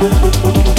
with